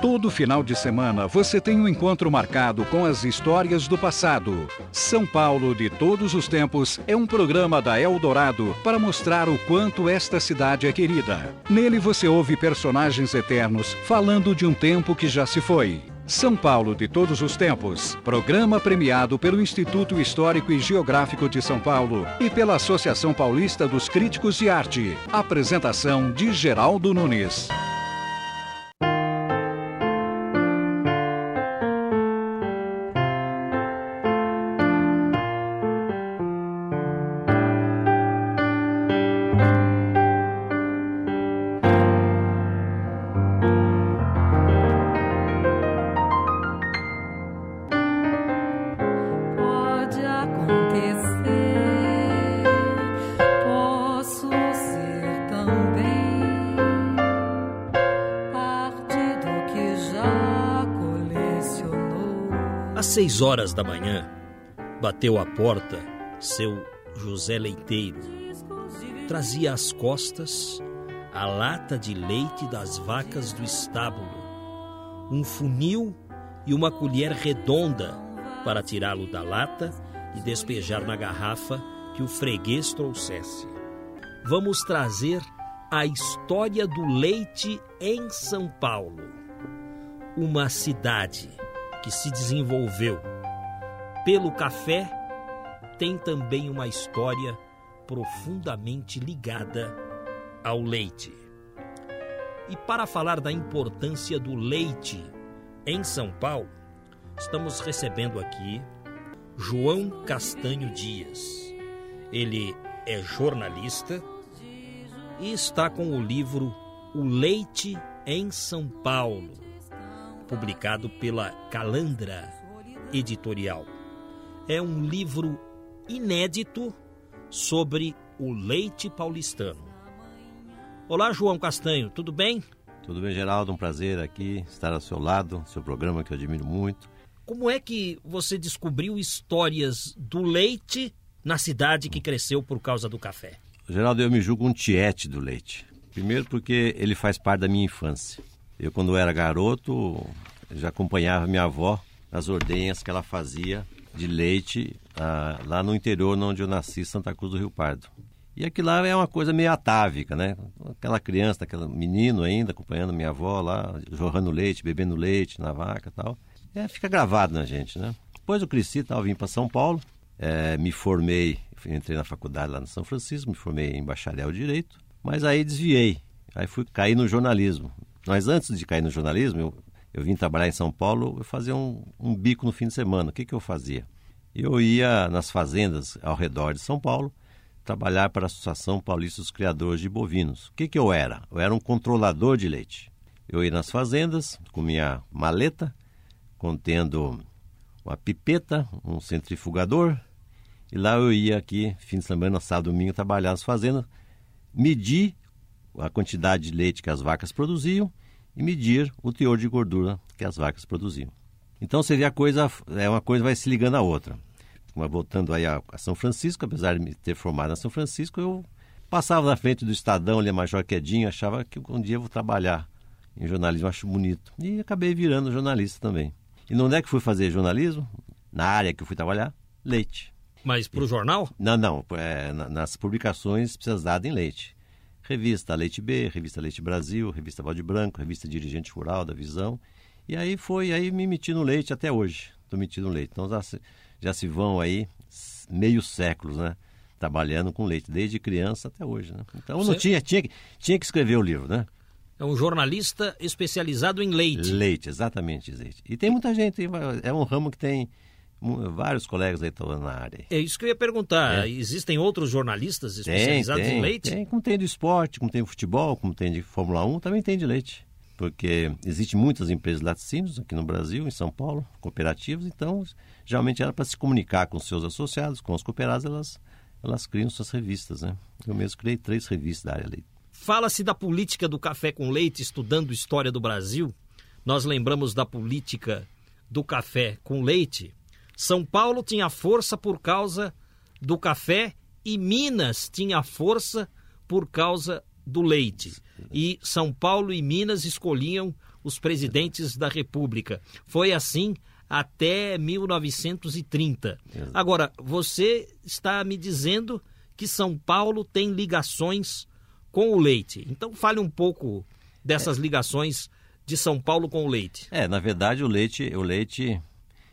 Todo final de semana você tem um encontro marcado com as histórias do passado. São Paulo de Todos os Tempos é um programa da Eldorado para mostrar o quanto esta cidade é querida. Nele você ouve personagens eternos falando de um tempo que já se foi. São Paulo de Todos os Tempos. Programa premiado pelo Instituto Histórico e Geográfico de São Paulo e pela Associação Paulista dos Críticos de Arte. Apresentação de Geraldo Nunes. Seis horas da manhã, bateu à porta seu José Leiteiro. Trazia às costas a lata de leite das vacas do estábulo, um funil e uma colher redonda para tirá-lo da lata e despejar na garrafa que o freguês trouxesse. Vamos trazer a história do leite em São Paulo, uma cidade que se desenvolveu pelo café, tem também uma história profundamente ligada ao leite. E para falar da importância do leite em São Paulo, estamos recebendo aqui João Castanho Dias. Ele é jornalista e está com o livro O Leite em São Paulo, publicado pela Calandra Editorial. É um livro inédito sobre o leite paulistano. Olá, João Castanho, tudo bem? Tudo bem, Geraldo? Um prazer aqui estar ao seu lado, seu programa que eu admiro muito. Como é que você descobriu histórias do leite na cidade que cresceu por causa do café? Geraldo, eu me julgo um tiete do leite. Primeiro porque ele faz parte da minha infância. Eu, quando era garoto, já acompanhava minha avó nas ordenhas que ela fazia de leite ah, lá no interior onde eu nasci, Santa Cruz do Rio Pardo. E aquilo lá é uma coisa meio atávica, né? Aquela criança, aquele menino ainda acompanhando minha avó lá, jorrando leite, bebendo leite na vaca e tal. É, fica gravado na gente, né? Depois eu cresci, tal, vim para São Paulo, é, me formei, entrei na faculdade lá no São Francisco, me formei em bacharel de Direito, mas aí desviei, aí fui cair no jornalismo. Mas antes de cair no jornalismo, eu, eu vim trabalhar em São Paulo, eu fazia um, um bico no fim de semana. O que, que eu fazia? Eu ia nas fazendas ao redor de São Paulo, trabalhar para a Associação Paulista dos Criadores de Bovinos. O que, que eu era? Eu era um controlador de leite. Eu ia nas fazendas com minha maleta, contendo uma pipeta, um centrifugador, e lá eu ia aqui, fim de semana, sábado, domingo, trabalhar nas fazendas, medir a quantidade de leite que as vacas produziam e medir o teor de gordura que as vacas produziam. Então vê a coisa, é uma coisa vai se ligando à outra. Mas voltando aí a, a São Francisco, apesar de me ter formado na São Francisco, eu passava na frente do Estadão, ali a Major Quedinho, achava que um dia eu vou trabalhar em jornalismo, acho bonito. E acabei virando jornalista também. E onde é que fui fazer jornalismo? Na área que eu fui trabalhar, leite. Mas para o jornal? Não, não, é, na- nas publicações especializadas em leite. Revista Leite B, Revista Leite Brasil, Revista Valde Branco, Revista Dirigente Rural da Visão. E aí foi, aí me meti no leite até hoje. Estou metido no leite. Então já se, já se vão aí meio séculos, né? Trabalhando com leite, desde criança até hoje, né? Então não Você- tinha, tinha, que- tinha que escrever o livro, né? É um jornalista especializado em leite. Leite, exatamente, leite. E tem muita gente, é um ramo que tem vários colegas aí estão na área. É isso que eu ia perguntar. É. Existem outros jornalistas Tem, especializados tem, em leite? Tem, como tem do esporte, como tem do futebol, como tem de Fórmula 1, também tem de leite. Porque existem muitas empresas de laticínios aqui no Brasil, em São Paulo, cooperativas, então geralmente era para se comunicar com seus associados, com os cooperados, elas, elas criam suas revistas, né? Eu mesmo criei três revistas da área leite. Fala-se da política do café com leite estudando história do Brasil. Nós lembramos da política do café com leite. São Paulo tinha força por causa do café e Minas tinha força por causa do leite. E São Paulo e Minas escolhiam os presidentes da República. Foi assim até 1930. Agora, você está me dizendo que São Paulo tem ligações com o leite. Então, fale um pouco dessas ligações de São Paulo com o leite. É, na verdade, o leite, o leite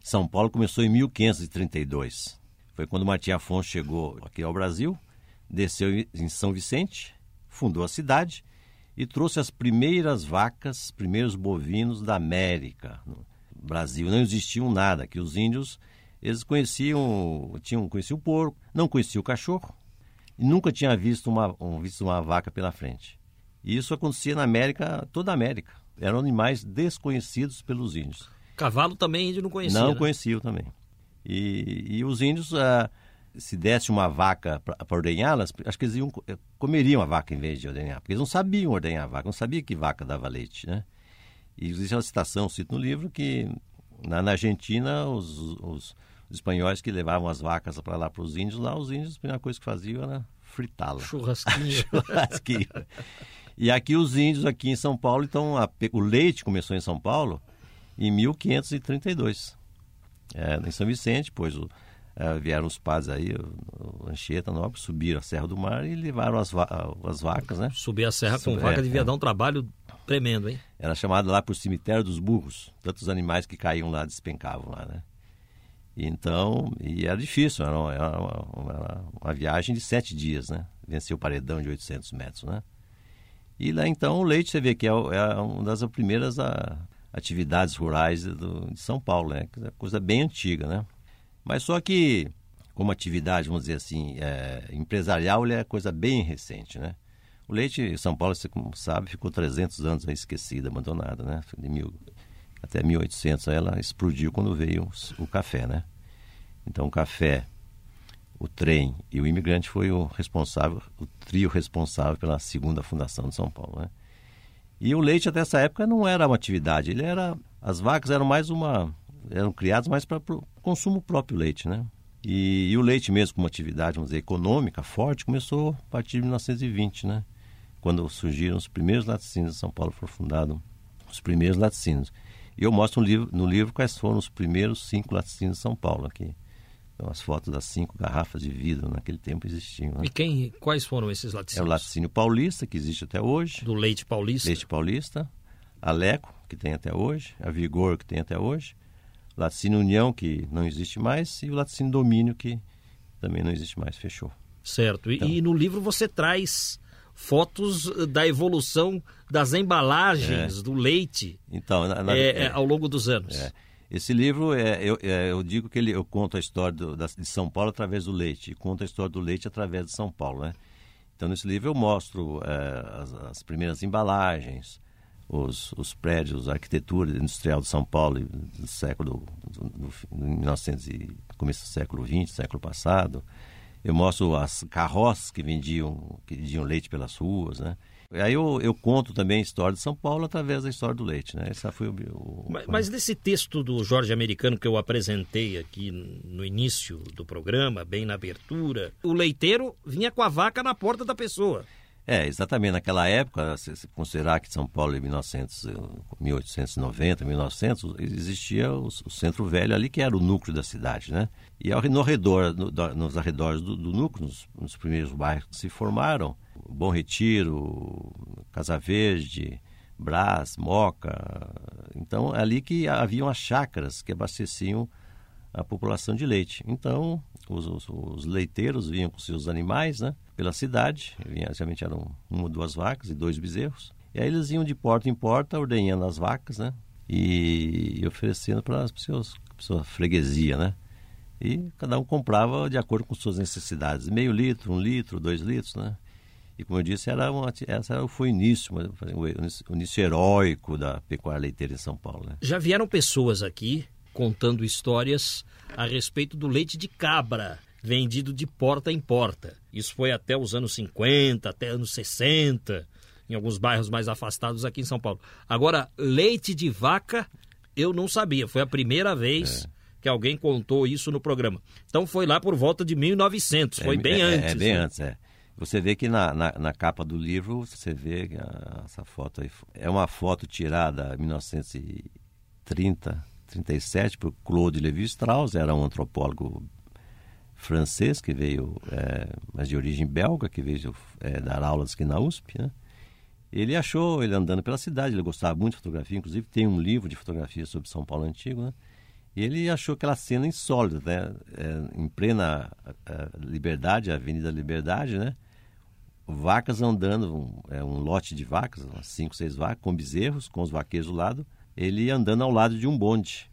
São Paulo começou em 1532. Foi quando Martim Afonso chegou aqui ao Brasil, desceu em São Vicente, fundou a cidade e trouxe as primeiras vacas, primeiros bovinos da América. No Brasil não existiam nada, que os índios eles conheciam, tinham conheciam o porco, não conheciam o cachorro e nunca tinha visto uma, um, visto uma vaca pela frente. E isso acontecia na América, toda a América. Eram animais desconhecidos pelos índios. Cavalo também índio não conhecia. Não né? conheciam também. E, e os índios, ah, se desse uma vaca para ordenhá-las, acho que eles iam, eh, comeriam a vaca em vez de ordenhar, porque eles não sabiam ordenhar a vaca, não sabiam que vaca dava leite, né? E existe uma citação, cito no livro, que na, na Argentina, os, os, os, espanhóis que levavam as vacas para lá para os índios, lá os índios, a primeira coisa que faziam era fritá-la. Churrasquinho. Churrasquinho. E aqui os índios, aqui em São Paulo, então a, o leite começou em São Paulo em 1532. É, em São Vicente, pois o, é, vieram os padres aí, o, o Anchieta, Nobre, subiram a Serra do Mar e levaram as, va as vacas, né? Subir a serra com vaca é, devia é. dar um trabalho tremendo, hein? Era chamado lá por cemitério dos burros. Tantos animais que caíam lá, despencavam lá, né? Então, e era difícil, era uma, era uma- era uma viagem de sete dias, né? Vencer o paredão de 800 metros, né? E lá então o leite, você vê que é, é uma das primeiras a- atividades rurais do- de São Paulo, né? É coisa bem antiga, né? Mas só que, como atividade, vamos dizer assim, é, empresarial, ele é coisa bem recente, né? O leite São Paulo, você como sabe, ficou 300 anos aí esquecida, abandonada, né? De mil, até 1800 aí ela explodiu quando veio o, o café, né? Então o café, o trem e o imigrante foi o responsável, o trio responsável pela segunda fundação de São Paulo, né? E o leite até essa época não era uma atividade, ele era as vacas eram mais uma eram criadas mais para consumo próprio leite, né? E, e o leite mesmo como atividade, vamos dizer, econômica forte começou a partir de 1920, né? Quando surgiram os primeiros laticínios de São Paulo, foram fundados os primeiros laticínios. E eu mostro no livro, no livro quais foram os primeiros cinco laticínios de São Paulo aqui. Então, as fotos das cinco garrafas de vidro naquele tempo existiam. Né? E quem, quais foram esses É o laticínios? laticínio paulista, que existe até hoje. Do leite paulista? Leite Paulista, a Leco, que tem até hoje, a Vigor, que tem até hoje, Laticínio União, que não existe mais, e o Laticínio Domínio, que também não existe mais, fechou. Certo. E, Então. e no livro você traz fotos eh, da evolução das embalagens do leite Então, na- na- eh, é, eh, ao longo dos anos. Esse livro, é, eu, é, eu digo que ele, eu conto a história do- da- de São Paulo através do leite, e conto a história do leite através de São Paulo, né? Então, nesse livro eu mostro é, as, as primeiras embalagens, os, os prédios, a arquitetura industrial de São Paulo do século do, do, do 1900 e começo do século XX, século passado. Eu mostro as carroças que vendiam, que vendiam leite pelas ruas, né? Aí eu, eu conto também a história de São Paulo através da história do leite, né? Esse foi o, o Mas, mas nesse texto do Jorge Americano que eu apresentei aqui no início do programa, bem na abertura, o leiteiro vinha com a vaca na porta da pessoa. É, exatamente. Naquela época, se considerar que São Paulo em 1900, eh, 1890, 1900, existia o, o Centro Velho ali, que era o núcleo da cidade, né? E ao, no redor, no- nos arredores do, do núcleo, nos, nos primeiros bairros que se formaram, Bom Retiro, Casa Verde, Brás, Moca. Então, é ali que haviam as chácaras que abasteciam a população de leite. Então, os, os- os leiteiros vinham com seus animais né, pela cidade, vinha, geralmente eram uma ou duas vacas e dois bezerros. E aí eles iam de porta em porta, ordenhando as vacas né, e, e oferecendo para as pessoas, pessoa freguesia. Né? E cada um comprava de acordo com suas necessidades, meio litro, um litro, dois litros. Né? E como eu disse, era uma, essa era, foi o início, o início- heróico da pecuária leiteira em São Paulo. Né? Já vieram pessoas aqui contando histórias a respeito do leite de cabra vendido de porta em porta. Isso foi até os anos 50, até anos 60, em alguns bairros mais afastados aqui em São Paulo. Agora, leite de vaca, eu não sabia. Foi a primeira vez que alguém contou isso no programa. Então foi lá por volta de 1900, foi É, bem é, antes. É, bem né? antes, é. Você vê que na, na, na capa do livro, você vê a, essa foto aí. É uma foto tirada em 1930, 37, por Claude Lévi-Strauss, era um antropólogo francês que veio, é, mas de origem belga, que veio é, dar aulas aqui na USP, né? Ele achou, ele andando pela cidade, ele gostava muito de fotografia, inclusive tem um livro de fotografia sobre São Paulo Antigo, né? E ele achou aquela cena insólita, né? É, em plena é, Liberdade, Avenida Liberdade, né? Vacas andando, um, é, um lote de vacas, umas cinco, seis vacas, com bezerros, com os vaqueiros do lado, ele andando ao lado de um bonde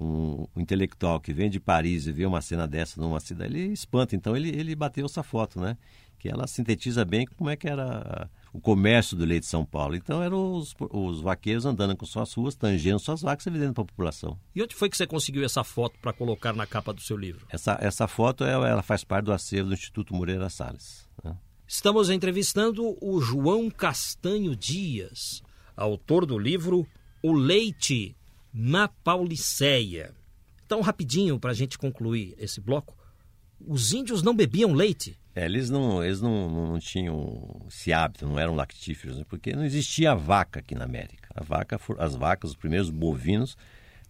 um, um, intelectual que vem de Paris e vê uma cena dessa numa cidade, ele espanta. Então ele, ele bateu essa foto, né? Que ela sintetiza bem como é que era o comércio do leite de São Paulo. Então eram os, os vaqueiros andando com suas ruas, tangendo suas vacas e vendendo para a população. E onde foi que você conseguiu essa foto para colocar na capa do seu livro? Essa, essa foto ela, ela faz parte do acervo do Instituto Moreira Salles. Né? Estamos entrevistando o João Castanho Dias, autor do livro O Leite na Pauliceia. Então, rapidinho, para a gente concluir esse bloco, os índios não bebiam leite? É, eles não, eles não, não, tinham esse hábito, não eram lactíferos, né? porque não existia vaca aqui na América. A vaca, as vacas, os primeiros bovinos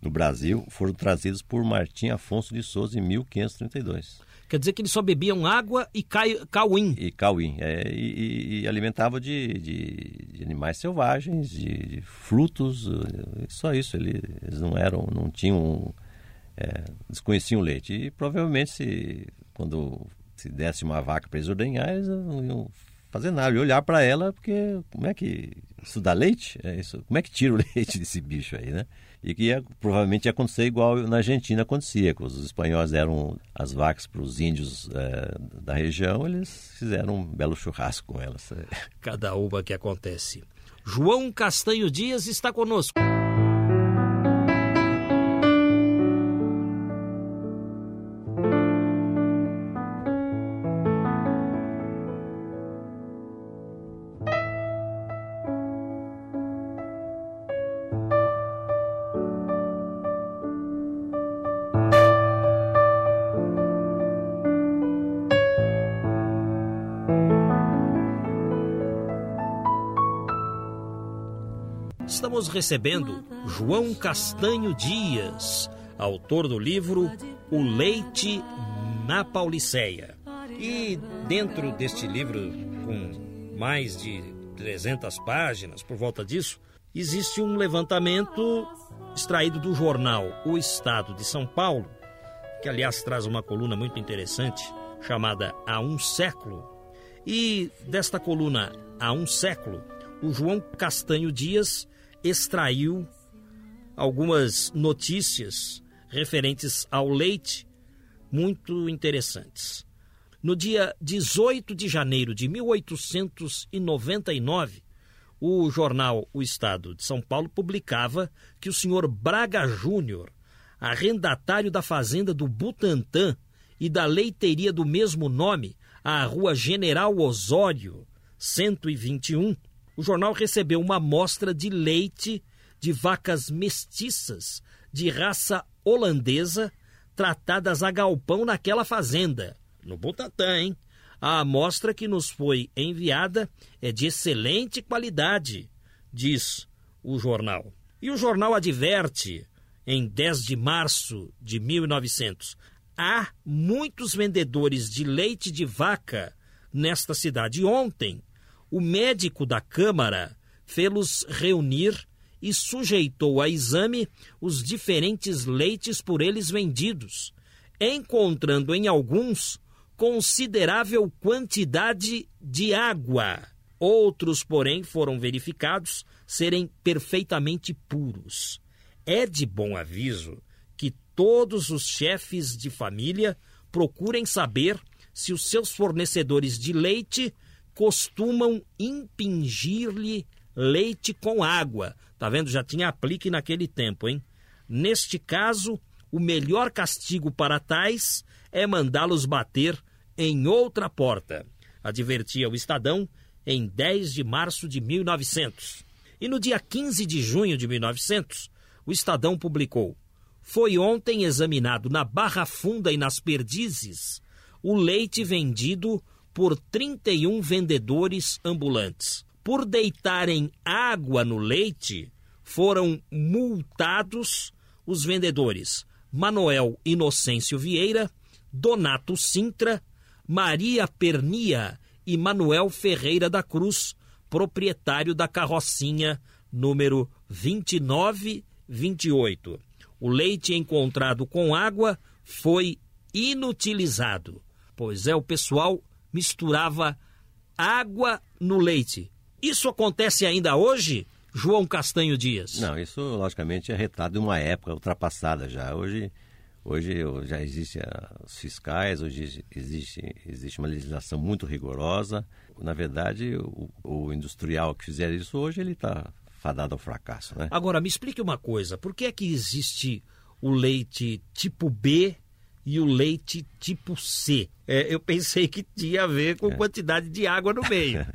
no Brasil foram trazidos por Martim Afonso de Souza em 1532. Quer dizer que eles só bebiam água e cauim. E cauim. É, e, e, alimentavam de, de, de, animais selvagens, de, de frutos, eh, só isso. Eles, não eram, não tinham, é, desconheciam o leite. E provavelmente se, quando se desse uma vaca para eles ordenhar, eles não iam fazer nada. E olhar para ela, porque como é que isso dá leite? É isso, como é que tira o leite desse bicho aí, né? e que ia, provavelmente ia acontecer igual na Argentina acontecia, quando os espanhóis deram as vacas para os índios é, da região, eles fizeram um belo churrasco com elas. Cada uma que acontece. João Castanho Dias está conosco. Recebendo João Castanho Dias, autor do livro O Leite na Pauliceia. E dentro deste livro, com mais de 300 páginas, por volta disso, existe um levantamento extraído do jornal O Estado de São Paulo, que aliás traz uma coluna muito interessante chamada Há um Século. E desta coluna Há um Século, o João Castanho Dias extraiu algumas notícias referentes ao leite muito interessantes. No dia 18 de janeiro de 1899, o jornal O Estado de São Paulo publicava que o senhor Braga Júnior, arrendatário da fazenda do Butantã e da leiteria do mesmo nome, à rua General Osório, 121, o jornal recebeu uma amostra de leite de vacas mestiças de raça holandesa tratadas a galpão naquela fazenda, no Butantan, hein? A amostra que nos foi enviada é de excelente qualidade, diz o jornal. E o jornal adverte, em 10 de março de 1900, há muitos vendedores de leite de vaca nesta cidade. Ontem, o médico da Câmara fê-los reunir e sujeitou a exame os diferentes leites por eles vendidos, encontrando em alguns considerável quantidade de água. Outros, porém, foram verificados serem perfeitamente puros. É de bom aviso que todos os chefes de família procurem saber se os seus fornecedores de leite costumam impingir-lhe leite com água. Tá vendo? Já tinha aplique naquele tempo, hein? Neste caso, o melhor castigo para tais é mandá-los bater em outra porta, advertia o Estadão em 10 de março de 1900. E no dia 15 de junho de 1900, o Estadão publicou: Foi ontem examinado na Barra Funda e nas Perdizes o leite vendido por 31 vendedores ambulantes. Por deitarem água no leite, foram multados os vendedores Manuel Inocêncio Vieira, Donato Sintra, Maria Pernia e Manuel Ferreira da Cruz, proprietário da carrocinha número 2928. O leite encontrado com água foi inutilizado, pois é o pessoal misturava água no leite. Isso acontece ainda hoje? João Castanho Dias. Não, isso logicamente é retrato de uma época ultrapassada já. Hoje, hoje já existem os fiscais, hoje existe, existe uma legislação muito rigorosa. Na verdade, o, o industrial que fizer isso hoje, ele está fadado ao fracasso, né? Agora, me explique uma coisa. Por que é que existe o leite tipo B e o leite tipo C? É, eu pensei que tinha a ver com é. quantidade de água no meio.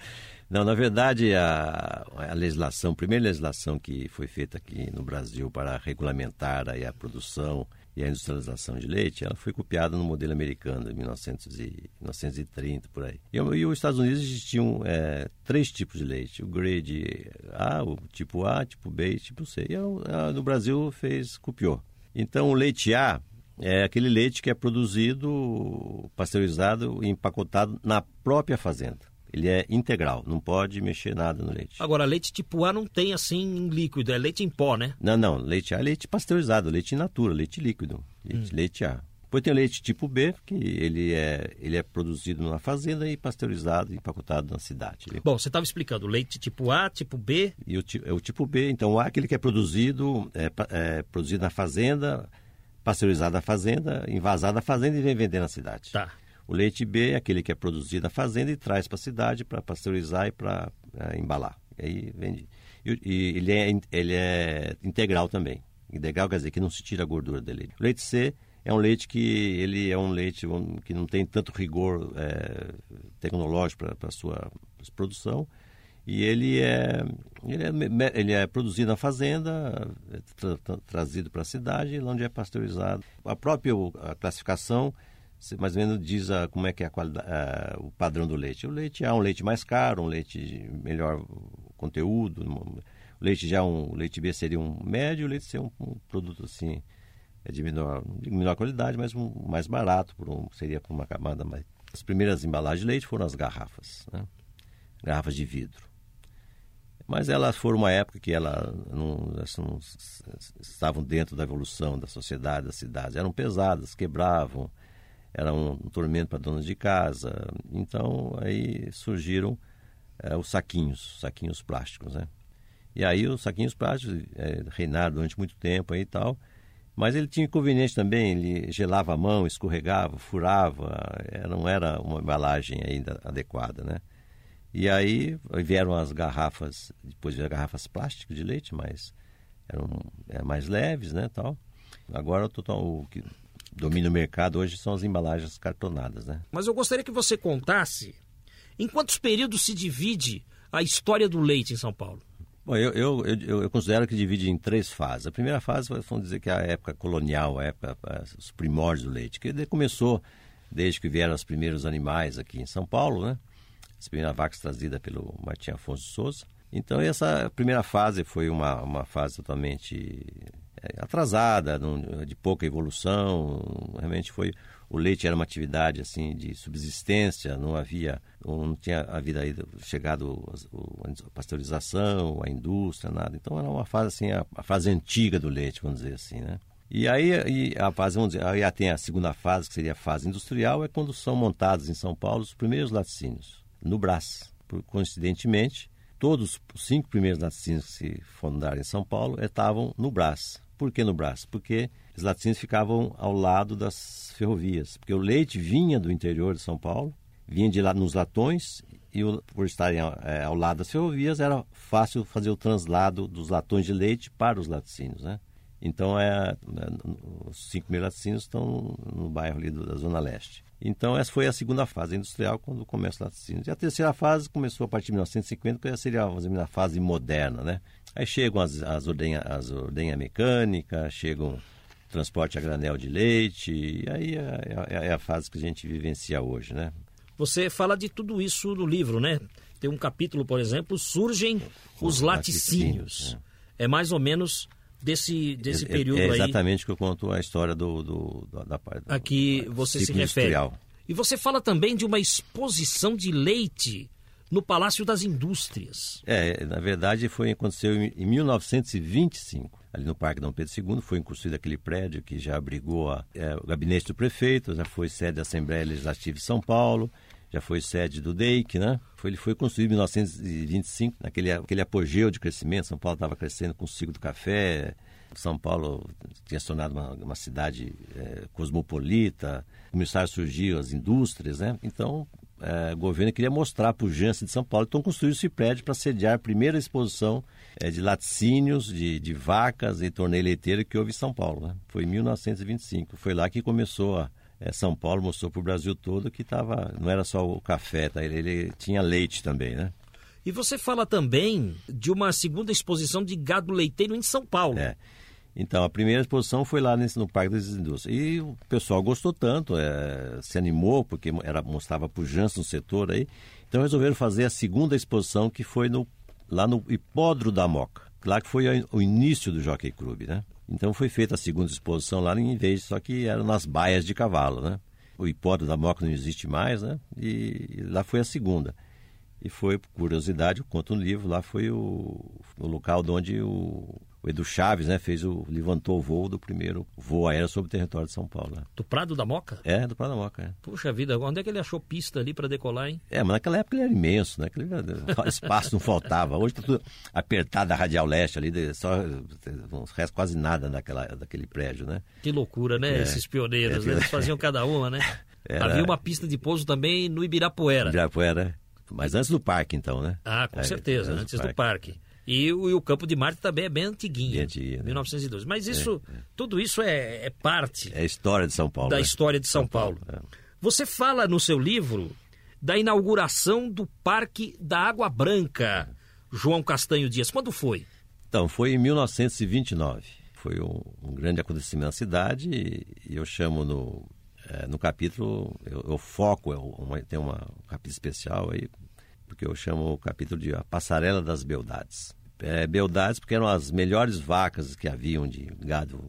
Não, na verdade, a, a, legislação, a primeira legislação que foi feita aqui no Brasil para regulamentar aí, a produção e a industrialização de leite, ela foi copiada no modelo americano de 1900 e, 1930, por aí. E, e os Estados Unidos existiam é, três tipos de leite, o grade A, o tipo A, tipo B e tipo C. E a, a, no Brasil fez, copiou. Então, o leite A é aquele leite que é produzido, pasteurizado e empacotado na própria fazenda ele é integral, não pode mexer nada no leite. Agora, leite tipo A não tem assim em líquido, é leite em pó, né? Não, não, leite A é leite pasteurizado, leite in natura, leite líquido, leite, hum. leite A. Depois tem o leite tipo B, que ele é, ele é produzido na fazenda e pasteurizado e empacotado na cidade. Bom, você estava explicando leite tipo A, tipo B. E o, é o tipo B, então o A é aquele que é produzido, é, é, produzido na fazenda, pasteurizado na fazenda, envasado na fazenda e vem vender na cidade. Tá. O leite B é aquele que é produzido na fazenda e traz para a cidade para pasteurizar e para é, embalar. E aí vende. E, e, ele, é, ele é integral também. Integral quer dizer que não se tira a gordura dele. O leite C é um leite que ele é um leite que não tem tanto rigor é, tecnológico para a sua produção e ele é, ele é, ele é produzido na fazenda, é tra, tra, trazido para a cidade, onde é pasteurizado. A própria a classificação mais ou menos diz a, como é que é a o padrão do leite. O leite é um leite mais caro, um leite de melhor conteúdo. O leite já um o leite B seria um médio, o leite C é um, um produto assim é de menor, de menor qualidade, mas um, mais barato, por um, seria por uma camada mais. As primeiras embalagens de leite foram as garrafas, né? garrafas de vidro. Mas elas foram uma época que não, elas não estavam dentro da evolução da sociedade, das cidades. Eram pesadas, quebravam, era um, tormento para donas de casa. Então aí surgiram é, os saquinhos, saquinhos plásticos, né? E aí os saquinhos plásticos é, reinaram durante muito tempo aí e tal. Mas ele tinha inconveniente também, ele gelava a mão, escorregava, furava, é, não era uma embalagem ainda adequada, né? E aí vieram as garrafas, depois vieram garrafas plásticas de leite, mas eram é, mais leves, né, tal. Agora o que domina o mercado hoje são as embalagens cartonadas, né? Mas eu gostaria que você contasse em quantos períodos se divide a história do leite em São Paulo. Bom, eu, eu, eu, eu, considero que divide em três fases. A primeira fase, vamos dizer que é a época colonial, a época, os primórdios do leite, que começou desde que vieram os primeiros animais aqui em São Paulo, né? As primeiras vacas trazidas pelo Martim Afonso Souza. Então, essa primeira fase foi uma, uma fase totalmente é, atrasada, de pouca evolução. Realmente foi o leite era uma atividade assim de subsistência, não havia, não tinha havido aí chegado a pasteurização, a indústria, nada. Então era uma fase assim, a, a fase antiga do leite, vamos dizer assim, né? E aí e a fase, vamos dizer, aí tem a segunda fase, que seria a fase industrial, é quando são montados em São Paulo os primeiros laticínios, no Brás. Coincidentemente, todos os cinco primeiros laticínios que se fundaram em São Paulo estavam no Brás. Por que no Brás? Porque os laticínios ficavam ao lado das ferrovias, porque o leite vinha do interior de São Paulo, vinha de lá nos latões e por estarem é, ao lado das ferrovias era fácil fazer o translado dos latões de leite para os laticínios, né? Então, é, é os cinco mil laticínios estão no bairro ali da Zona Leste. Então, essa foi a segunda fase industrial, quando começa os laticínios. E a terceira fase começou a partir de 1950, que seria a fase moderna, né? Aí chegam as, as ordenhas as ordenha mecânicas, chegam transporte a granel de leite, e aí é, é, é, a fase que a gente vivencia hoje, né? Você fala de tudo isso no livro, né? Tem um capítulo, por exemplo, surgem os Os laticínios. laticínios, É mais ou menos desse, desse É- período é aí exatamente que eu conto a história do, do- da, da parte. a que você se refere. industrial. E você fala também de uma exposição de leite no Palácio das Indústrias. É, na verdade foi aconteceu em, em 1925, ali no Parque Dom Pedro II, foi construído aquele prédio que já abrigou a- é, o gabinete do prefeito, já foi sede da Assembleia Legislativa de São Paulo, já foi sede do DEIC, né? Foi, ele foi construído em 1925, naquele aquele apogeu de crescimento. São Paulo estava crescendo com o ciclo do café. São Paulo tinha se tornado uma, uma cidade é, cosmopolita, começaram a surgir as indústrias, né? Então, é, o governo queria mostrar a pujança de São Paulo, então construiu esse prédio para sediar a primeira exposição é, de laticínios, de, de vacas e torneio leiteiro que houve em São Paulo. Né? Foi em 1925. Foi lá que começou a. é, São Paulo mostrou para o Brasil todo que tava, não era só o café, tá? ele, ele tinha leite também, né? E você fala também de uma segunda exposição de gado leiteiro em São Paulo. É. Então, a primeira exposição foi lá nesse, no Parque das Indústrias. E o pessoal gostou tanto, é, se animou, porque era, mostrava pujança no setor aí. Então, resolveram fazer a segunda exposição, que foi no, lá no Hipódromo da Moca. Lá que foi o início do Jockey Club, né? Então, foi feita a segunda exposição lá, em vez, só que era nas baias de cavalo, né? O Hipódromo da Moca não existe mais, né? E, e lá foi a segunda. E foi, por curiosidade, eu conto no livro, lá foi o, o local onde o, o Edu Chaves né, fez o, levantou o voo do primeiro voo aéreo sobre o território de São Paulo. né? Do Prado da Moca? É, do Prado da Moca, é. Puxa vida, onde é que ele achou pista ali para decolar, hein? É, mas naquela época ele era imenso, né? Aquele, espaço não faltava. Hoje está tudo apertado da Radial Leste ali, só não resta quase nada daquela, daquele prédio, né? Que loucura, né? É. Esses pioneiros, É, né? Eles faziam cada uma, né? Era- Havia uma pista de pouso também no Ibirapuera. Ibirapuera. Mas antes do parque, então, né? Ah, com É, certeza, antes do parque. E, o, e o Campo de Marte também é bem antiguinho. Bem antiguinho, né? 1912. Mas isso, tudo isso é, é parte É a história de São Paulo. da né? história de São, Paulo. é. Você fala no seu livro da inauguração do Parque da Água Branca, João Castanho Dias. Quando foi? Então, foi em 1929. Foi um, um grande acontecimento na cidade e, eu chamo no, eh, no capítulo, eu, eu foco, eu, uma- tem uma, um capítulo especial aí, porque eu chamo o capítulo de A Passarela das Beldades. É, beldades porque eram as melhores vacas que haviam de gado,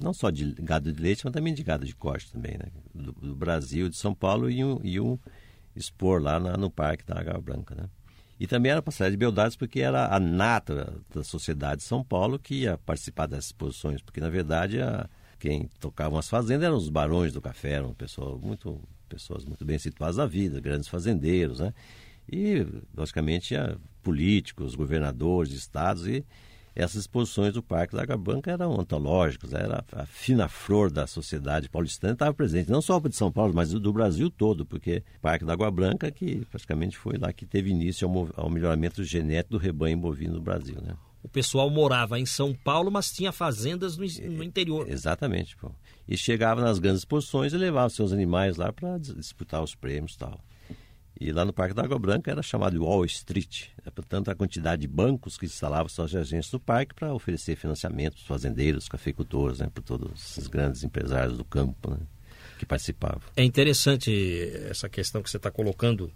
não só de gado de leite, mas também de gado de corte também, né? Do, do Brasil, de São Paulo e um, e um expor lá na- no Parque da Água Branca, né? E também era passarela de beldades porque era a nata da sociedade de São Paulo que ia participar dessas exposições, porque na verdade a, quem tocavam as fazendas eram os barões do café, eram pessoas muito, pessoas muito bem situadas na vida, grandes fazendeiros, né? E, logicamente, a políticos, governadores de estados e essas exposições do Parque da Água Branca eram antológicas, era a fina flor da sociedade paulistana estava presente, não só de São Paulo, mas do Brasil todo, porque o Parque da Água Branca que praticamente foi lá que teve início ao, ao melhoramento genético do rebanho bovino no Brasil, né? O pessoal morava em São Paulo, mas tinha fazendas no, no interior. Exatamente, pô. E chegava nas grandes exposições e levava seus animais lá para disputar os prêmios e tal. E lá no Parque da Água Branca era chamado de Wall Street. né? Portanto, a quantidade de bancos que instalavam suas agências no parque para oferecer financiamento para os fazendeiros, cafeicultores, né? para todos esses grandes empresários do campo né? que participavam. É interessante essa questão que você está colocando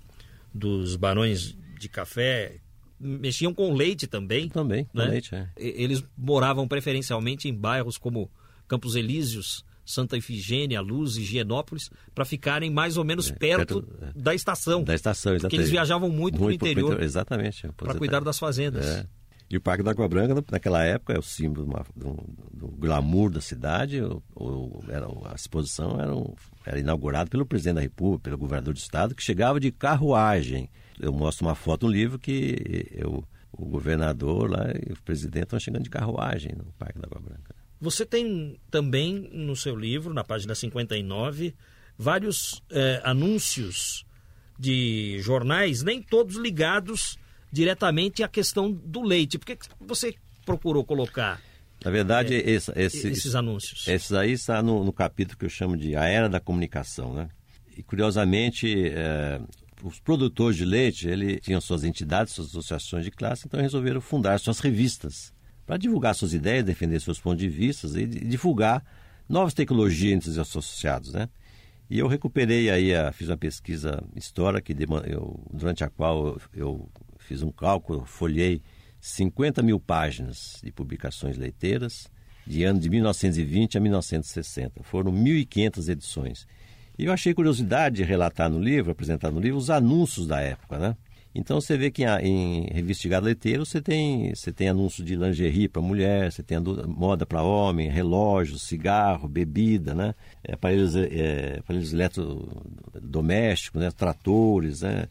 dos barões de café. Mexiam com leite também. Também, com né? leite, é. Eles moravam preferencialmente em bairros como Campos Elíseos, Santa Ifigênia, Luz e Higienópolis, para ficarem mais ou menos perto, perto, é. da estação. Da estação, Porque exatamente. eles viajavam muito, para o pro interior Exatamente. para cuidar das fazendas. É. E o Parque da Água Branca, naquela época, é o símbolo do glamour da cidade. O, o- era, a exposição era, um- era inaugurada pelo presidente da República, pelo governador do estado, que chegava de carruagem. Eu mostro uma foto no livro que eu, o governador lá e o presidente estão chegando de carruagem no Parque da Água Branca. Você tem também no seu livro, na página 59, vários eh, anúncios de jornais, nem todos ligados diretamente à questão do leite. Por que você procurou colocar Na verdade, esse, esse, esses anúncios? Esses aí está no, no capítulo que eu chamo de A Era da Comunicação, né? E curiosamente, eh, os produtores de leite, ele tinham suas entidades, suas associações de classe, então resolveram fundar suas revistas para divulgar suas ideias, defender seus pontos de vista e di- divulgar novas tecnologias entre os associados, né? E eu recuperei aí, a, fiz uma pesquisa histórica que eu, durante a qual eu, eu fiz um cálculo, folhei 50 mil páginas de publicações leiteiras de ano de 1920 a 1960. Foram 1.500 edições. E eu achei curiosidade de relatar no livro, apresentar no livro, os anúncios da época, né? Então você vê que em, revista de gado leiteiro você tem, você tem anúncio de lingerie para mulher, você tem moda para homem, relógio, cigarro, bebida, né? É, aparelhos, é, aparelhos eletrodomésticos, né? tratores, né?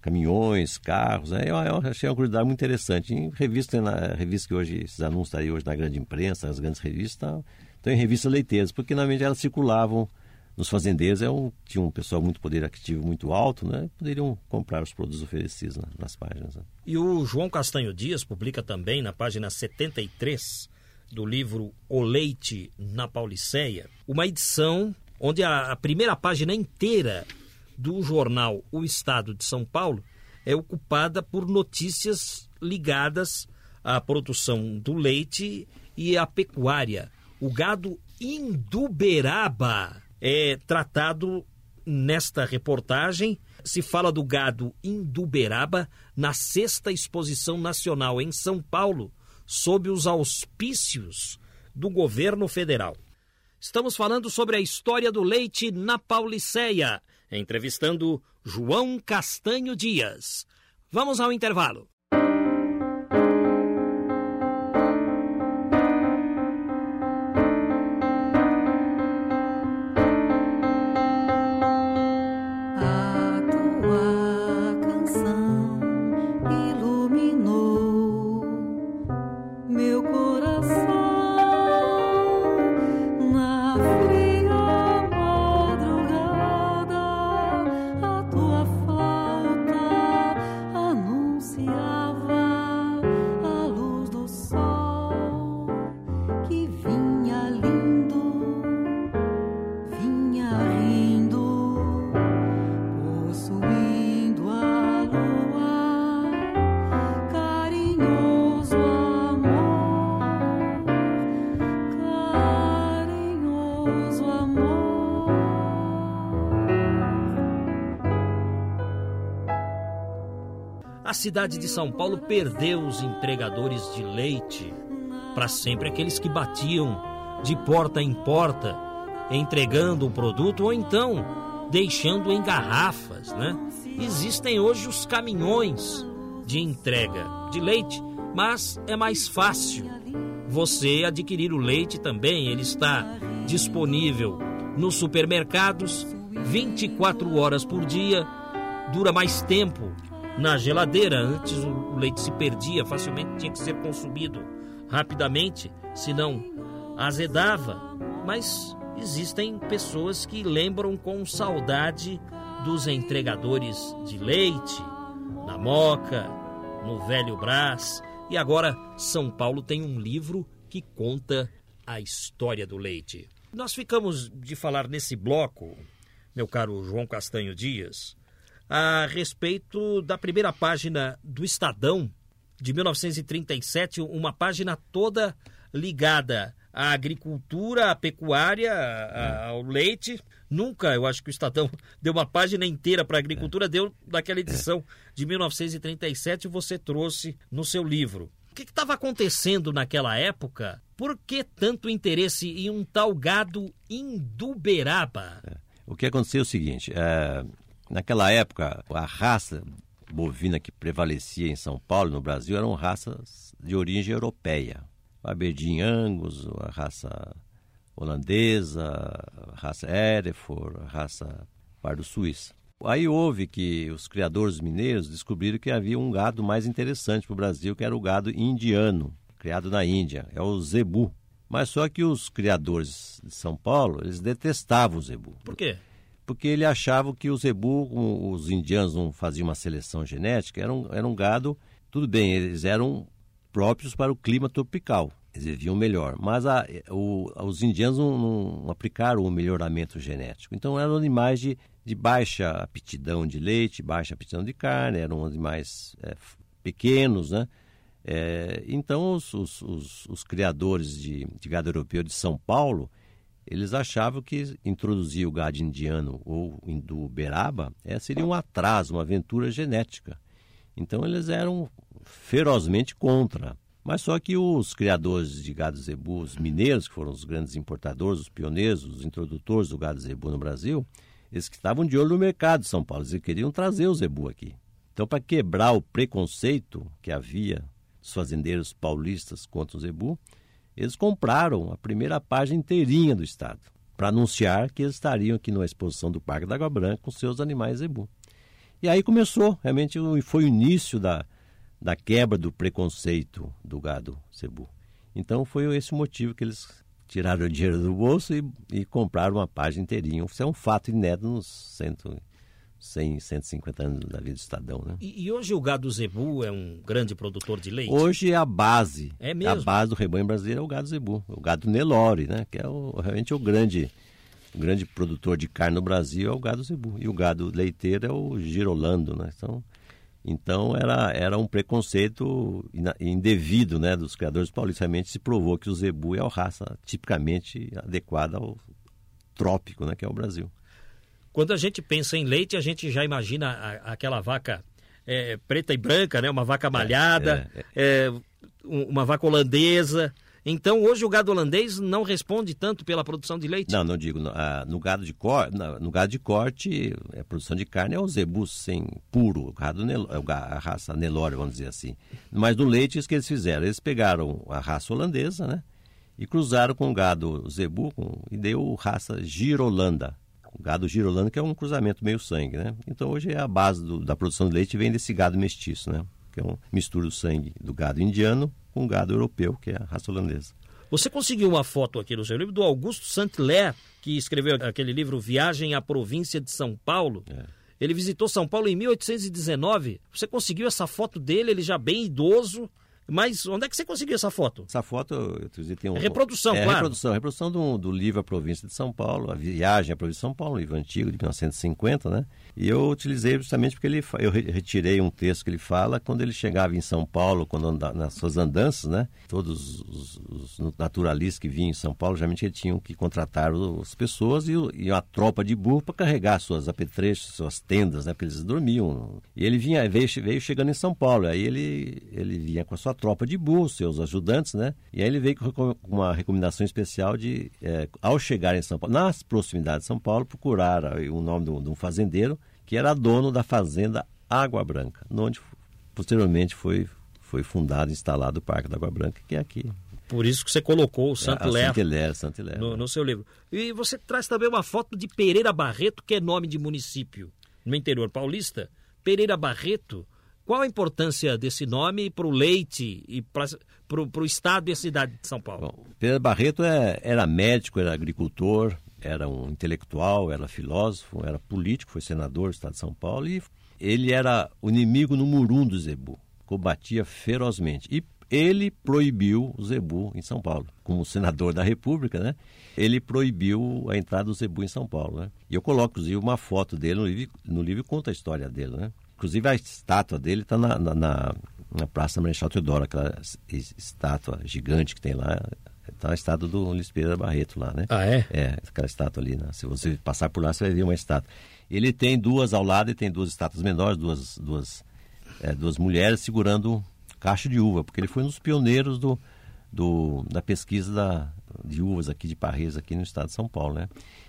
caminhões, carros. Né? Eu, eu, achei uma curiosidade muito interessante. Em revista, na revista que hoje, esses anúncios aí hoje na grande imprensa, nas grandes revistas, estão em revistas leiteiras, porque normalmente elas circulavam nos fazendeiros é um, tinha um pessoal muito poder aquisitivo muito alto, né? Poderiam comprar os produtos oferecidos né? nas páginas. Né? E o João Castanho Dias publica também na página 73 do livro O Leite na Pauliceia, uma edição onde a, a primeira página inteira do jornal O Estado de São Paulo é ocupada por notícias ligadas à produção do leite e à pecuária. O gado Induberaba é tratado nesta reportagem. Se fala do gado Induberaba na sexta exposição nacional em São Paulo, sob os auspícios do governo federal. Estamos falando sobre a história do leite na Pauliceia, entrevistando João Castanho Dias. Vamos ao intervalo. Cidade de São Paulo perdeu os entregadores de leite. Para sempre aqueles que batiam de porta em porta entregando o produto ou então deixando em garrafas, né? Existem hoje os caminhões de entrega de leite, mas é mais fácil você adquirir o leite também, ele está disponível nos supermercados 24 horas por dia, dura mais tempo na geladeira. Antes o leite se perdia facilmente, tinha que ser consumido rapidamente, senão azedava. Mas existem pessoas que lembram com saudade dos entregadores de leite, na Moca, no Velho Brás. E agora São Paulo tem um livro que conta a história do leite. Nós ficamos de falar nesse bloco, meu caro João Castanho Dias, a respeito da primeira página do Estadão de 1937, uma página toda ligada à agricultura, à pecuária, ao leite. Nunca, eu acho que o Estadão deu uma página inteira para a agricultura, deu naquela edição de 1937 você trouxe no seu livro. O que estava acontecendo naquela época? Por que tanto interesse em um tal gado Induberaba? É. O que aconteceu é o seguinte: é, Naquela época, a raça bovina que prevalecia em São Paulo, no Brasil, eram raças de origem europeia. A Aberdeen Angus, a raça holandesa, a raça Hereford, a raça Pardo Suíça. Aí houve que os criadores mineiros descobriram que havia um gado mais interessante para o Brasil, que era o gado indiano, criado na Índia, é o zebu. Mas só que os criadores de São Paulo, eles detestavam o zebu. Por quê? Porque ele achava que o zebu, os indianos não faziam uma seleção genética, era um, era um gado, tudo bem, eles eram próprios para o clima tropical, eles viviam melhor, mas a, o, os indianos não, não, aplicaram o melhoramento genético, então eram animais de, de baixa aptidão de leite, baixa aptidão de carne, eram animais é, pequenos, né? É, então os, os, os, os criadores de, de gado europeu de São Paulo, eles achavam que introduzir o gado indiano ou hindu Uberaba é, seria um atraso, uma aventura genética. Então eles eram ferozmente contra. Mas só que os criadores de gado zebu, os mineiros, que foram os grandes importadores, os pioneiros, os introdutores do gado zebu no Brasil, eles que estavam de olho no mercado de São Paulo, eles queriam trazer o zebu aqui. Então, para quebrar o preconceito que havia dos fazendeiros paulistas contra o zebu, eles compraram a primeira página inteirinha do Estado para anunciar que eles estariam aqui na exposição do Parque da Água Branca com seus animais zebu. E aí começou, realmente foi o início da, da quebra do preconceito do gado cebu. Então foi esse o motivo que eles tiraram o dinheiro do bolso e, e compraram uma página inteirinha. Isso é um fato inédito nos cento, 100, 150 anos da vida do Estadão. Né? E, e, hoje o gado zebu é um grande produtor de leite? Hoje é a base. É mesmo? A base do rebanho brasileiro é o gado zebu, o gado Nelore, né? que é o, realmente o grande, o grande produtor de carne no Brasil é o gado zebu. E o gado leiteiro é o girolando. Né? Então, então era, era um preconceito indevido né, dos criadores paulistas. Realmente se provou que o zebu é a raça tipicamente adequada ao trópico, né, que é o Brasil. Quando a gente pensa em leite, a gente já imagina a, aquela vaca é, preta e branca, né, uma vaca malhada, é, é, é. uma vaca holandesa. Então, hoje o gado holandês não responde tanto pela produção de leite? Não, não digo. No, ah, no gado, de cor, no gado de corte, a produção de carne é o zebu sem puro, o gado, é a raça Nelore, vamos dizer assim. Mas do leite, isso que eles fizeram. Eles pegaram a raça holandesa, né? E cruzaram com o gado zebu com, e deu raça girolanda. O gado girolanda, que é um cruzamento meio sangue, né? Então, hoje é a base do, da produção de leite vem desse gado mestiço, né? Que é um mistura do sangue do gado indiano com gado europeu, que é a raça holandesa. Você conseguiu uma foto aqui no seu livro do Augusto Saint-Hilaire, que escreveu aquele livro Viagem à Província de São Paulo. É. Ele visitou São Paulo em 1819. Você conseguiu essa foto dele, ele já bem idoso, mas onde é que você conseguiu essa foto? Essa foto, eu tem um... É reprodução, é, claro. reprodução. Reprodução do, do livro A Província de São Paulo, A Viagem à Província de São Paulo, um livro antigo, de 1950, né? E eu utilizei justamente porque ele, eu retirei um texto que ele fala quando ele chegava em São Paulo, quando anda, nas suas andanças, né? Todos os, os, naturalistas que vinham em São Paulo, geralmente tinham que contratar as pessoas e, e a tropa de burro para carregar suas apetrechos, suas tendas, né? Porque eles dormiam. E ele vinha, veio, veio chegando em São Paulo, aí ele, ele vinha com a sua tropa de burro, seus ajudantes, né? E aí ele veio com uma recomendação especial de, é, ao chegar em São Paulo, nas proximidades de São Paulo, procurar o nome de um fazendeiro que era dono da fazenda Água Branca, onde posteriormente foi, foi fundado e instalado o Parque da Água Branca, que é aqui. Por isso que você colocou o Santilé é, no, no seu livro. E você traz também uma foto de Pereira Barreto, que é nome de município no interior paulista. Pereira Barreto, qual a importância desse nome para o leite e para o estado e a cidade de São Paulo? Bom, Barreto é, era médico, era agricultor, era um intelectual, era filósofo, era político, foi senador do estado de São Paulo e ele era o inimigo número um do Zebu, combatia ferozmente. E ele proibiu o Zebu em São Paulo. Como senador da República, né? Ele proibiu a entrada do Zebu em São Paulo, né? E eu coloco, inclusive, uma foto dele no livro, no livro conta a história dele, né? Inclusive, a estátua dele está na, na, na, na Praça Marechal Teodoro, aquela estátua gigante que tem lá. Está a estátua do Luiz Pereira Barreto lá, né? Ah, é? É, aquela estátua ali. Né? Se você passar por lá, você vai ver uma estátua. Ele tem duas ao lado e tem duas estátuas menores, duas, duas, é, duas mulheres segurando cacho de uva, porque ele foi um dos pioneiros do, do, da pesquisa da, de uvas aqui de Parreiras, aqui no estado de São Paulo, né?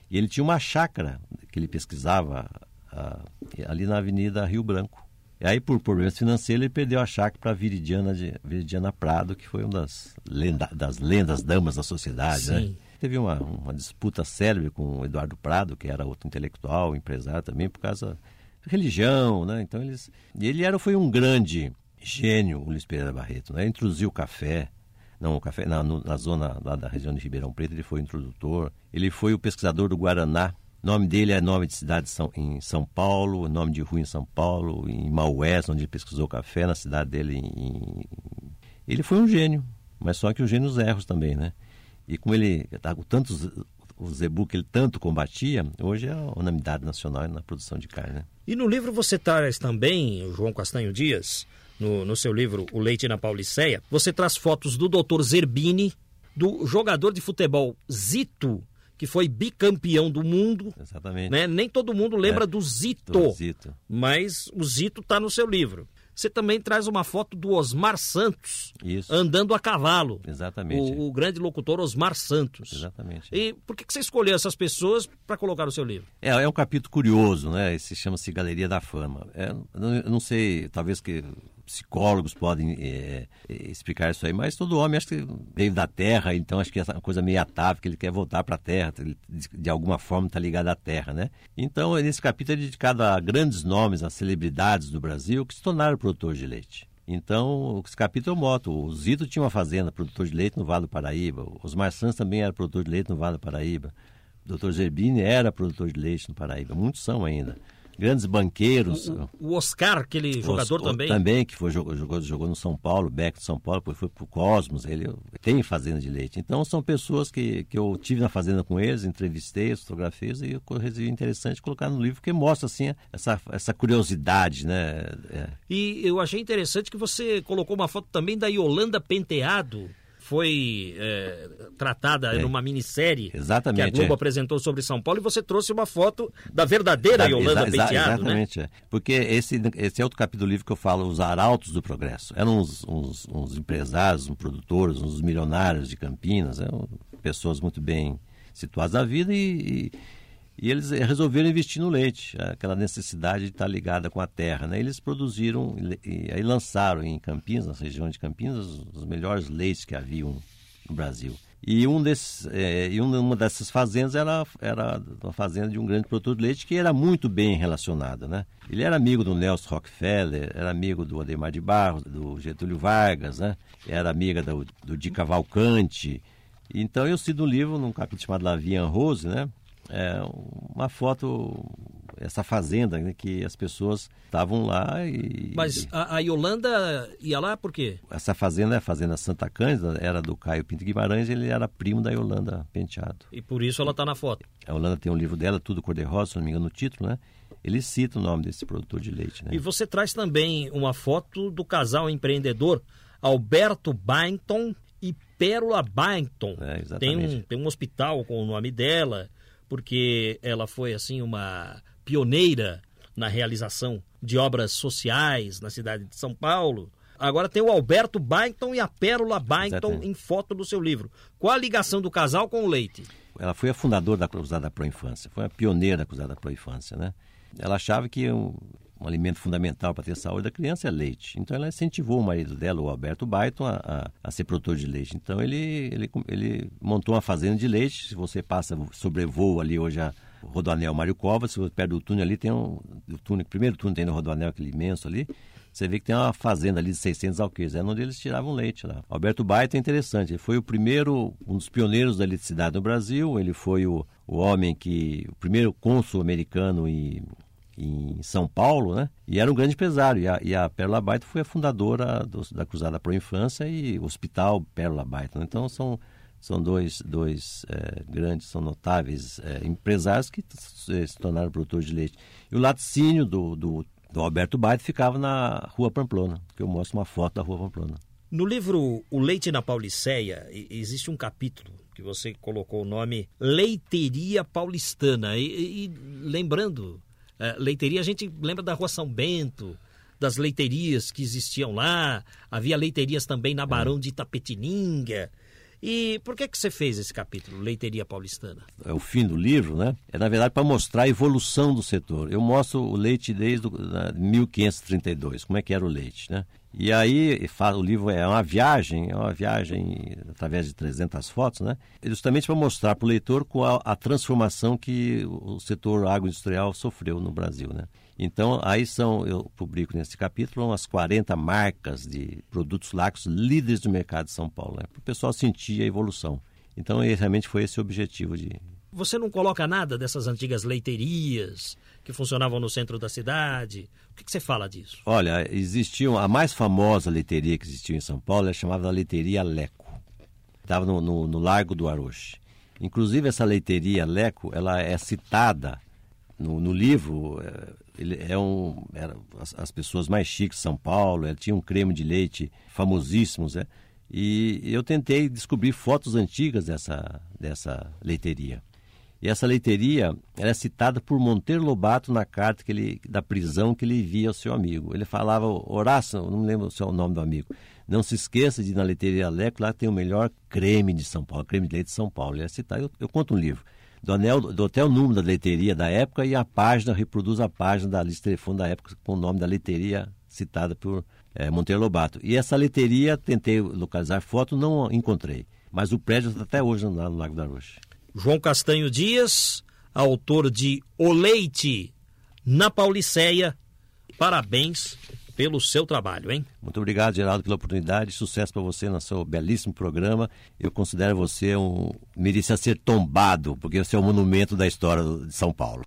E ele tinha uma chácara que ele pesquisava a, ali na Avenida Rio Branco. E aí, por problemas financeiros, ele perdeu a chácara para Viridiana, de, Viridiana Prado, que foi uma das, lenda, das lendas damas da sociedade. Né? Teve uma, uma disputa célebre com o Eduardo Prado, que era outro intelectual, empresário também, por causa religião. Né? Então, eles, e ele era, foi um grande gênio, o Luiz Pereira Barreto. Né? Ele introduziu o café, não, o café na, na zona lá da região de Ribeirão Preto, ele foi o introdutor. Ele foi o pesquisador do Guaraná, nome dele é nome de cidade em São Paulo, nome de rua em São Paulo, em Maués, onde ele pesquisou café, na cidade dele. Em... Ele foi um gênio, mas só que o gênio os erros também, né? E como ele, tá, tantos, o zebu que ele tanto combatia, hoje é a unanimidade nacional na produção de carne. Né? E no livro você traz também, João Castanho Dias, no, no seu livro O Leite na Pauliceia, você traz fotos do doutor Zerbini, do jogador de futebol Zito, que foi bicampeão do mundo. Exatamente. Né? Nem todo mundo lembra É, do Zito, do Zito. mas o Zito está no seu livro. Você também traz uma foto do Osmar Santos Isso. andando a cavalo. Exatamente. O, o grande locutor Osmar Santos. Exatamente. E por que que você escolheu essas pessoas para colocar no seu livro? É, é um capítulo curioso, né? Esse chama-se Galeria da Fama. É, eu não sei, talvez que psicólogos podem é, é, explicar isso aí, mas todo homem acho que veio da Terra, então acho que é uma coisa meio atávica, ele quer voltar para a Terra, de, alguma forma está ligado à Terra, né? Então, nesse capítulo é dedicado a grandes nomes, a celebridades do Brasil que se tornaram produtores de leite. Então, esse capítulo moto. O Zito tinha uma fazenda, produtor de leite no Vale do Paraíba. Os Santos também era produtor de leite no Vale do Paraíba. O Dr. Zerbini era produtor de leite no Paraíba. Muitos são ainda. Grandes banqueiros. O Oscar, aquele jogador Os- também. Também, que foi, jogou, jogou, jogou no São Paulo, Beck de São Paulo, depois foi pro Cosmos, ele tem fazenda de leite. Então são pessoas que, que eu tive na fazenda com eles, entrevistei, fotografei e eu resolvi interessante colocar no livro, porque mostra assim essa, essa curiosidade, né? É. E eu achei interessante que você colocou uma foto também da Yolanda Penteado. Foi é, tratada É. numa minissérie Exatamente, que a Globo é. apresentou sobre São Paulo e você trouxe uma foto da verdadeira Exa- Yolanda exa- Penteado, né? Exatamente, é. Porque esse, esse é outro capítulo do livro que eu falo, os arautos do progresso. Eram uns, uns, uns empresários, uns produtores, uns milionários de Campinas, pessoas muito bem situadas na vida e, e, e eles resolveram investir no leite, aquela necessidade de estar ligada com a terra. Né? Eles produziram e, aí lançaram em Campinas, na região de Campinas, os, melhores leites que haviam no Brasil. E, um desses, é, e uma dessas fazendas era, era uma fazenda de um grande produtor de leite que era muito bem relacionado. Né? Ele era amigo do Nelson Rockefeller, era amigo do Ademar de Barros, do Getúlio Vargas, né? era amiga do, do Di Cavalcante. Então eu cito no livro, num capítulo chamado La Vie en Rose, né? É, uma foto, essa fazenda, né, que as pessoas estavam lá e... Mas a, a Yolanda ia lá por quê? Essa fazenda é a Fazenda Santa Cândida, era do Caio Pinto Guimarães, ele era primo da Yolanda Penteado. E por isso ela está na foto. A Yolanda tem um livro dela, Tudo Cor-de-Rosa, se não me engano, no título, né? Ele cita o nome desse produtor de leite, né? E você traz também uma foto do casal empreendedor Alberto Bainton e Pérola Bainton. É, tem, um, tem um hospital com o nome dela, porque ela foi assim uma pioneira na realização de obras sociais na cidade de São Paulo. Agora tem o Alberto Bainton e a Pérola Bainton Exatamente. em foto do seu livro. Qual a ligação do casal com o leite? Ela foi a fundadora da Cruzada Pro Infância, foi a pioneira da Cruzada Pro Infância, né? Ela achava que um, alimento fundamental para ter saúde da criança é leite. Então ela incentivou o marido dela, o Alberto Baiton, a, a, a ser produtor de leite. Então ele, ele, ele montou uma fazenda de leite. Se você passa, sobrevoa ali hoje a Rodoanel Mário Covas, se você perde o túnel ali, tem um. O túnel, primeiro túnel tem no Rodoanel, aquele imenso ali. Você vê que tem uma fazenda ali de 600 alqueires, é onde eles tiravam leite lá. Alberto Baita é interessante, ele foi o primeiro, um dos pioneiros da eletricidade no Brasil, ele foi o, o homem que, o primeiro cônsul americano em São Paulo, né? E era um grande empresário, e a, e a Pérola Baita foi a fundadora do, da Cruzada Pro Infância e Hospital Pérola Baita. Então são são dois, dois é, grandes, são notáveis é, empresários que se tornaram produtores de leite. E o laticínio do, do, do Alberto Baita ficava na Rua Pamplona, que eu mostro uma foto da Rua Pamplona. No livro O Leite na Pauliceia, existe um capítulo que você colocou o nome Leiteria Paulistana. E, e- lembrando, leiteria a gente lembra da Rua São Bento, das leiterias que existiam lá. Havia leiterias também na Barão de Itapetininga. E por que, que você fez esse capítulo, Leiteria Paulistana? é o fim do livro, né? É na verdade para mostrar a evolução do setor. Eu mostro o leite desde o, da- 1532, como é que era o leite, né? E aí o livro é uma viagem, é uma viagem através de 300 fotos, né? Justamente para mostrar para o leitor qual a transformação que o setor agroindustrial sofreu no Brasil, né? Então, aí são, eu publico nesse capítulo umas 40 marcas de produtos lácteos líderes do mercado de São Paulo, né? para o pessoal sentir a evolução. Então, realmente foi esse o objetivo de, Você não coloca nada dessas antigas leiterias que funcionavam no centro da cidade? O que, que você fala disso? Olha, existia a mais famosa leiteria que existiu em São Paulo, é chamada Leiteria Leco. Estava no, no, no Largo do Aroche. Inclusive, essa leiteria Leco, ela é citada no, no livro. Ele é um, era as, as pessoas mais chiques de São Paulo, ela tinha um creme de leite famosíssimos, né? E eu tentei descobrir fotos antigas dessa, dessa leiteria. E essa leiteria era citada por Monteiro Lobato na carta que ele, da prisão que ele envia ao seu amigo. Ele falava, Horácio, não me lembro o nome do amigo, não se esqueça de ir na leiteria Leco, lá tem o melhor creme de São Paulo, creme de leite de São Paulo. Ele é citado, eu, eu conto um livro. Do, anel, do até o número da leiteria da época e a página, reproduz a página da lista de telefone da época com o nome da leiteria citada por é, Monteiro Lobato. E essa leiteria, tentei localizar foto, não encontrei. Mas o prédio está até hoje lá no Lago da Rocha. João Castanho Dias, autor de O Leite na Pauliceia. Parabéns pelo seu trabalho, hein? Muito obrigado, Geraldo, pela oportunidade. Sucesso para você no seu belíssimo programa. Eu considero você um. merecia ser tombado, porque você é um monumento da história de São Paulo.